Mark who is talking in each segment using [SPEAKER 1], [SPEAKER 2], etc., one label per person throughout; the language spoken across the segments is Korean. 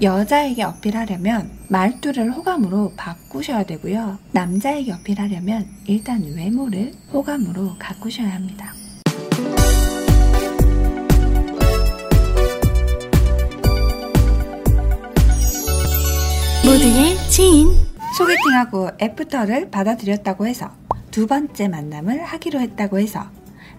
[SPEAKER 1] 여자에게 어필하려면 말투를 호감으로 바꾸셔야 되고요. 남자에게 어필하려면 일단 외모를 호감으로 가꾸셔야 합니다.
[SPEAKER 2] 모두의 지인
[SPEAKER 1] 소개팅하고 애프터를 받아들였다고 해서 두 번째 만남을 하기로 했다고 해서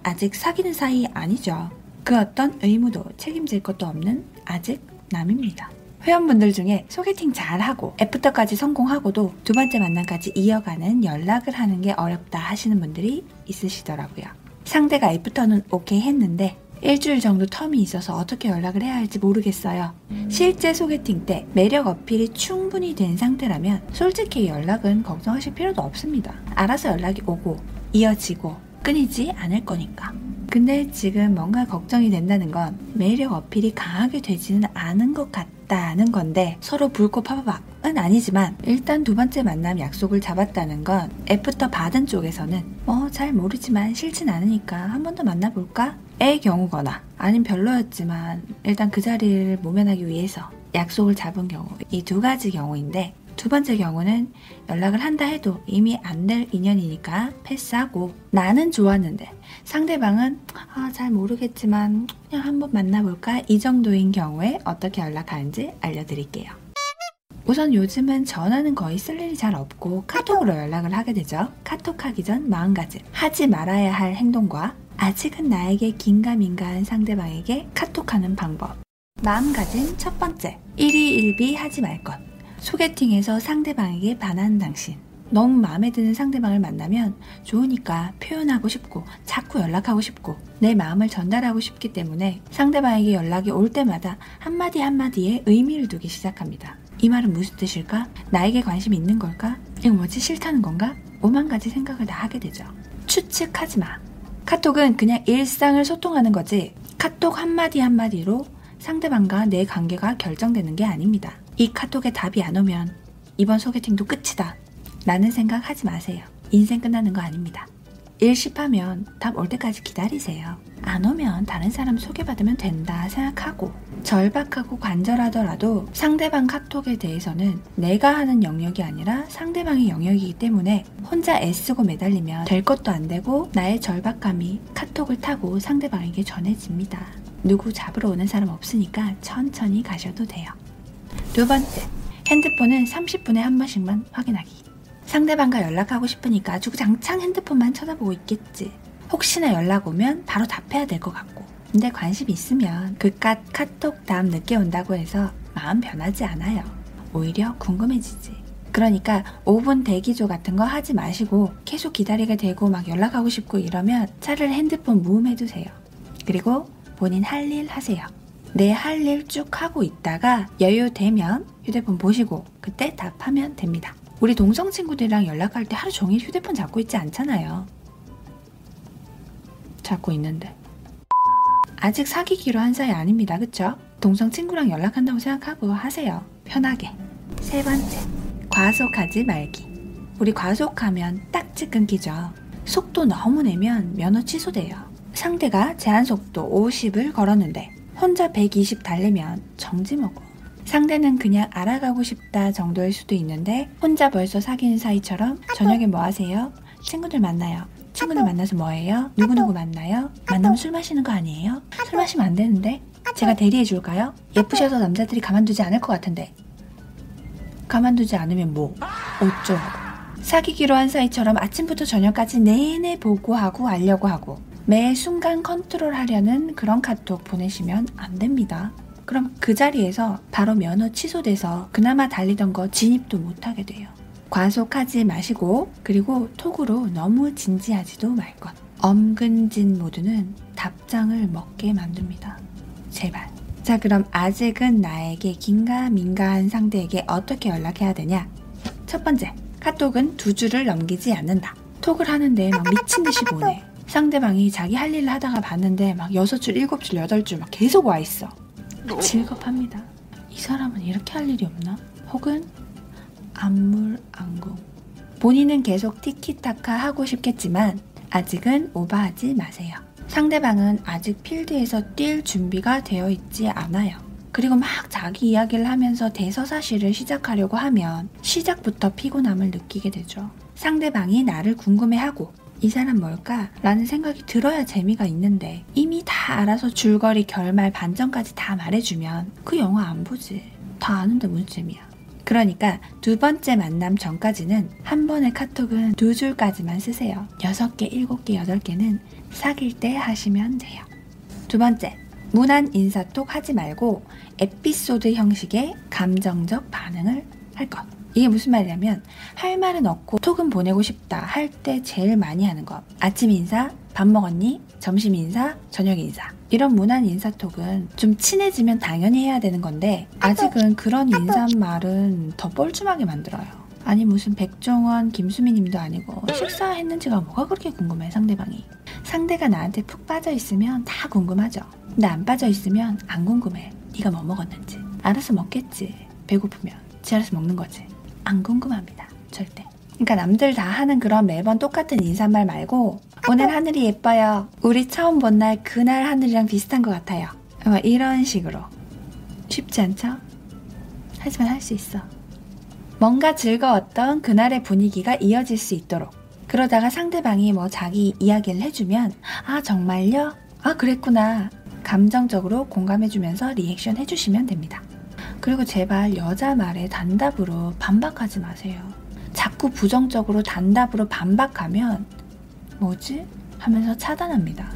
[SPEAKER 1] 아직 사귀는 사이 아니죠. 그 어떤 의무도 책임질 것도 없는 아직 남입니다. 회원분들 중에 소개팅 잘하고 애프터까지 성공하고도 두 번째 만남까지 이어가는 연락을 하는 게 어렵다 하시는 분들이 있으시더라고요. 상대가 애프터는 오케이 했는데 일주일 정도 텀이 있어서 어떻게 연락을 해야 할지 모르겠어요. 실제 소개팅 때 매력 어필이 충분히 된 상태라면 솔직히 연락은 걱정하실 필요도 없습니다. 알아서 연락이 오고 이어지고 끊이지 않을 거니까. 근데 지금 뭔가 걱정이 된다는 건 매력 어필이 강하게 되지는 않은 것 같 다는 건데 서로 불꽃 파바박은 아니지만 일단 두 번째 만남 약속을 잡았다는 건 애프터 받은 쪽에서는 뭐잘 모르지만 싫진 않으니까 한 번 더 만나볼까? 의 경우거나 아님 별로였지만 일단 그 자리를 모면하기 위해서 약속을 잡은 경우 이 두 가지 경우인데 두 번째 경우는 연락을 한다 해도 이미 안 될 인연이니까 패스하고 나는 좋았는데 상대방은 아, 잘 모르겠지만 그냥 한번 만나볼까 이 정도인 경우에 어떻게 연락하는지 알려드릴게요. 우선 요즘은 전화는 거의 쓸 일이 잘 없고 카톡으로 연락을 하게 되죠. 카톡하기 전 마음가짐, 하지 말아야 할 행동과 아직은 나에게 긴가민가한 상대방에게 카톡하는 방법. 마음가짐 첫 번째, 일희일비 하지 말 것. 소개팅에서 상대방에게 반하는 당신. 너무 마음에 드는 상대방을 만나면 좋으니까 표현하고 싶고 자꾸 연락하고 싶고 내 마음을 전달하고 싶기 때문에 상대방에게 연락이 올 때마다 한마디 한마디에 의미를 두기 시작합니다. 이 말은 무슨 뜻일까? 나에게 관심 있는 걸까? 이거 뭐지 싫다는 건가? 오만 가지 생각을 다 하게 되죠. 추측하지 마. 카톡은 그냥 일상을 소통하는 거지 카톡 한마디 한마디로 상대방과 내 관계가 결정되는 게 아닙니다. 이 카톡에 답이 안 오면 이번 소개팅도 끝이다. 라는 생각 하지 마세요. 인생 끝나는 거 아닙니다. 일십하면 답 올 때까지 기다리세요. 안 오면 다른 사람 소개받으면 된다 생각하고 절박하고 간절하더라도 상대방 카톡에 대해서는 내가 하는 영역이 아니라 상대방의 영역이기 때문에 혼자 애쓰고 매달리면 될 것도 안 되고 나의 절박감이 카톡을 타고 상대방에게 전해집니다. 누구 잡으러 오는 사람 없으니까 천천히 가셔도 돼요. 두 번째, 핸드폰은 30분에 한 번씩만 확인하기. 상대방과 연락하고 싶으니까 주구장창 핸드폰만 쳐다보고 있겠지. 혹시나 연락 오면 바로 답해야 될 것 같고. 근데 관심 있으면 그깟 카톡 답 늦게 온다고 해서 마음 변하지 않아요. 오히려 궁금해지지. 그러니까 5분 대기조 같은 거 하지 마시고 계속 기다리게 되고 막 연락하고 싶고 이러면 차라리 핸드폰 무음해두세요. 그리고 본인 할 일 하세요. 내 할 일 쭉 하고 있다가 여유 되면 휴대폰 보시고 그때 답하면 됩니다. 우리 동성 친구들이랑 연락할 때 하루 종일 휴대폰 잡고 있지 않잖아요. 잡고 있는데. 아직 사귀기로 한 사이 아닙니다. 그쵸? 동성 친구랑 연락한다고 생각하고 하세요. 편하게. 세 번째. 과속하지 말기. 우리 과속하면 딱지 끊기죠. 속도 너무 내면 면허 취소돼요. 상대가 제한 속도 50을 걸었는데 혼자 120 달리면 정지 먹어. 상대는 그냥 알아가고 싶다 정도일 수도 있는데 혼자 벌써 사귀는 사이처럼 저녁에 뭐 하세요? 친구들 만나요. 친구들 만나서 뭐 해요? 누구누구 만나요? 만나면 술 마시는 거 아니에요? 술 마시면 안 되는데? 제가 대리해 줄까요? 예쁘셔서 남자들이 가만두지 않을 것 같은데. 가만두지 않으면 뭐? 어쩌고. 사귀기로 한 사이처럼 아침부터 저녁까지 내내 보고하고 알려고 하고 매 순간 컨트롤 하려는 그런 카톡 보내시면 안 됩니다. 그럼 그 자리에서 바로 면허 취소돼서 그나마 달리던 거 진입도 못하게 돼요. 과속하지 마시고 그리고 톡으로 너무 진지하지도 말 것. 엄근진 모드는 답장을 먹게 만듭니다. 제발. 자 그럼 아직은 나에게 긴가 민가한 상대에게 어떻게 연락해야 되냐? 첫 번째, 카톡은 두 줄을 넘기지 않는다. 톡을 하는데 막 미친 듯이 보내. 상대방이 자기 할 일을 하다가 봤는데 막 여섯 줄, 일곱 줄, 여덟 줄막 계속 와 있어. 즐겁합니다. 이 사람은 이렇게 할 일이 없나? 혹은 안물안궁. 본인은 계속 티키타카 하고 싶겠지만 아직은 오버하지 마세요. 상대방은 아직 필드에서 뛸 준비가 되어 있지 않아요. 그리고 막 자기 이야기를 하면서 대서사시를 시작하려고 하면 시작부터 피곤함을 느끼게 되죠. 상대방이 나를 궁금해하고 이 사람 뭘까? 라는 생각이 들어야 재미가 있는데 이미 다 알아서 줄거리, 결말, 반전까지 다 말해주면 그 영화 안 보지. 다 아는데 무슨 재미야. 그러니까 두 번째 만남 전까지는 한 번의 카톡은 두 줄까지만 쓰세요. 여섯 개, 일곱 개, 여덟 개는 사귈 때 하시면 돼요. 두 번째, 무난 인사톡 하지 말고 에피소드 형식의 감정적 반응을 할 것. 이게 무슨 말이냐면 할 말은 없고 톡은 보내고 싶다 할 때 제일 많이 하는 거. 아침 인사, 밥 먹었니? 점심 인사, 저녁 인사. 이런 무난 인사톡은 좀 친해지면 당연히 해야 되는 건데 아직은 그런 인사말은 더 뻘쭘하게 만들어요. 아니 무슨 백종원, 김수미 님도 아니고 식사했는지가 뭐가 그렇게 궁금해 상대방이. 상대가 나한테 푹 빠져 있으면 다 궁금하죠. 근데 안 빠져 있으면 안 궁금해. 네가 뭐 먹었는지. 알아서 먹겠지. 배고프면. 지 알아서 먹는 거지. 안 궁금합니다. 절대. 그러니까 남들 다 하는 그런 매번 똑같은 인사말 말고 오늘 하늘이 예뻐요. 우리 처음 본 날 그날 하늘이랑 비슷한 것 같아요. 이런 식으로. 쉽지 않죠? 하지만 할 수 있어. 뭔가 즐거웠던 그날의 분위기가 이어질 수 있도록. 그러다가 상대방이 뭐 자기 이야기를 해주면, 아, 정말요? 아, 그랬구나. 감정적으로 공감해주면서 리액션 해주시면 됩니다. 그리고 제발 여자 말에 단답으로 반박하지 마세요. 자꾸 부정적으로 단답으로 반박하면 뭐지? 하면서 차단합니다.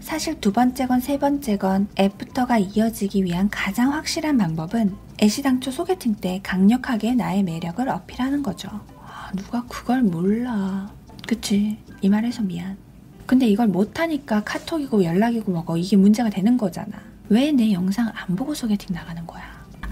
[SPEAKER 1] 사실 두 번째 건 세 번째 건 애프터가 이어지기 위한 가장 확실한 방법은 애시당초 소개팅 때 강력하게 나의 매력을 어필하는 거죠. 아, 누가 그걸 몰라. 그치. 이 말해서 미안. 근데 이걸 못하니까 카톡이고 연락이고 뭐고 이게 문제가 되는 거잖아. 왜 내 영상 안 보고 소개팅 나가는 거야?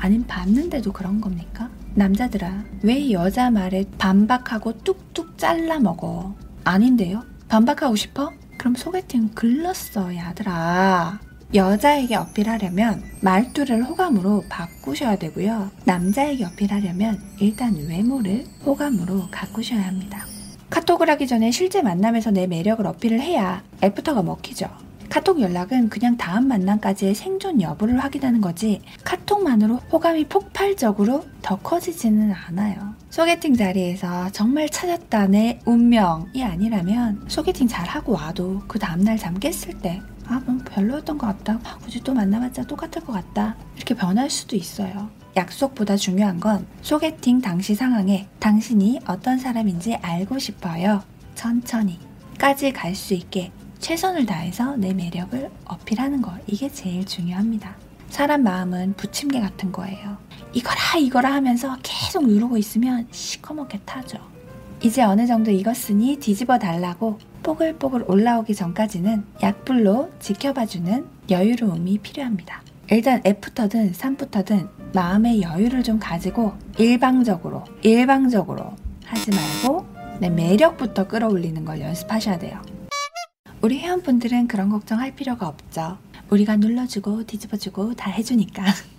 [SPEAKER 1] 아님 봤는데도 그런 겁니까? 남자들아, 왜 여자 말에 반박하고 뚝뚝 잘라 먹어? 아닌데요? 반박하고 싶어? 그럼 소개팅 글렀어, 야들아. 여자에게 어필하려면 말투를 호감으로 바꾸셔야 되고요. 남자에게 어필하려면 일단 외모를 호감으로 가꾸셔야 합니다. 카톡을 하기 전에 실제 만남에서 내 매력을 어필을 해야 애프터가 먹히죠. 카톡 연락은 그냥 다음 만남까지의 생존 여부를 확인하는 거지 카톡만으로 호감이 폭발적으로 더 커지지는 않아요. 소개팅 자리에서 정말 찾았다 내 운명이 아니라면 소개팅 잘 하고 와도 그 다음날 잠 깼을 때 아, 뭐 별로였던 것 같다. 아, 굳이 또 만나봤자 똑같을 것 같다. 이렇게 변할 수도 있어요. 약속보다 중요한 건 소개팅 당시 상황에 당신이 어떤 사람인지 알고 싶어요. 천천히 까지 갈 수 있게 최선을 다해서 내 매력을 어필하는 거 이게 제일 중요합니다. 사람 마음은 부침개 같은 거예요. 이거라 이거라 하면서 계속 누르고 있으면 시커멓게 타죠. 이제 어느 정도 익었으니 뒤집어 달라고 뽀글뽀글 올라오기 전까지는 약불로 지켜봐주는 여유로움이 필요합니다. 일단 F부터든 3부터든 마음의 여유를 좀 가지고 일방적으로 일방적으로 하지 말고 내 매력부터 끌어올리는 걸 연습하셔야 돼요. 우리 회원분들은 그런 걱정할 필요가 없죠. 우리가 눌러주고 뒤집어주고 다 해주니까.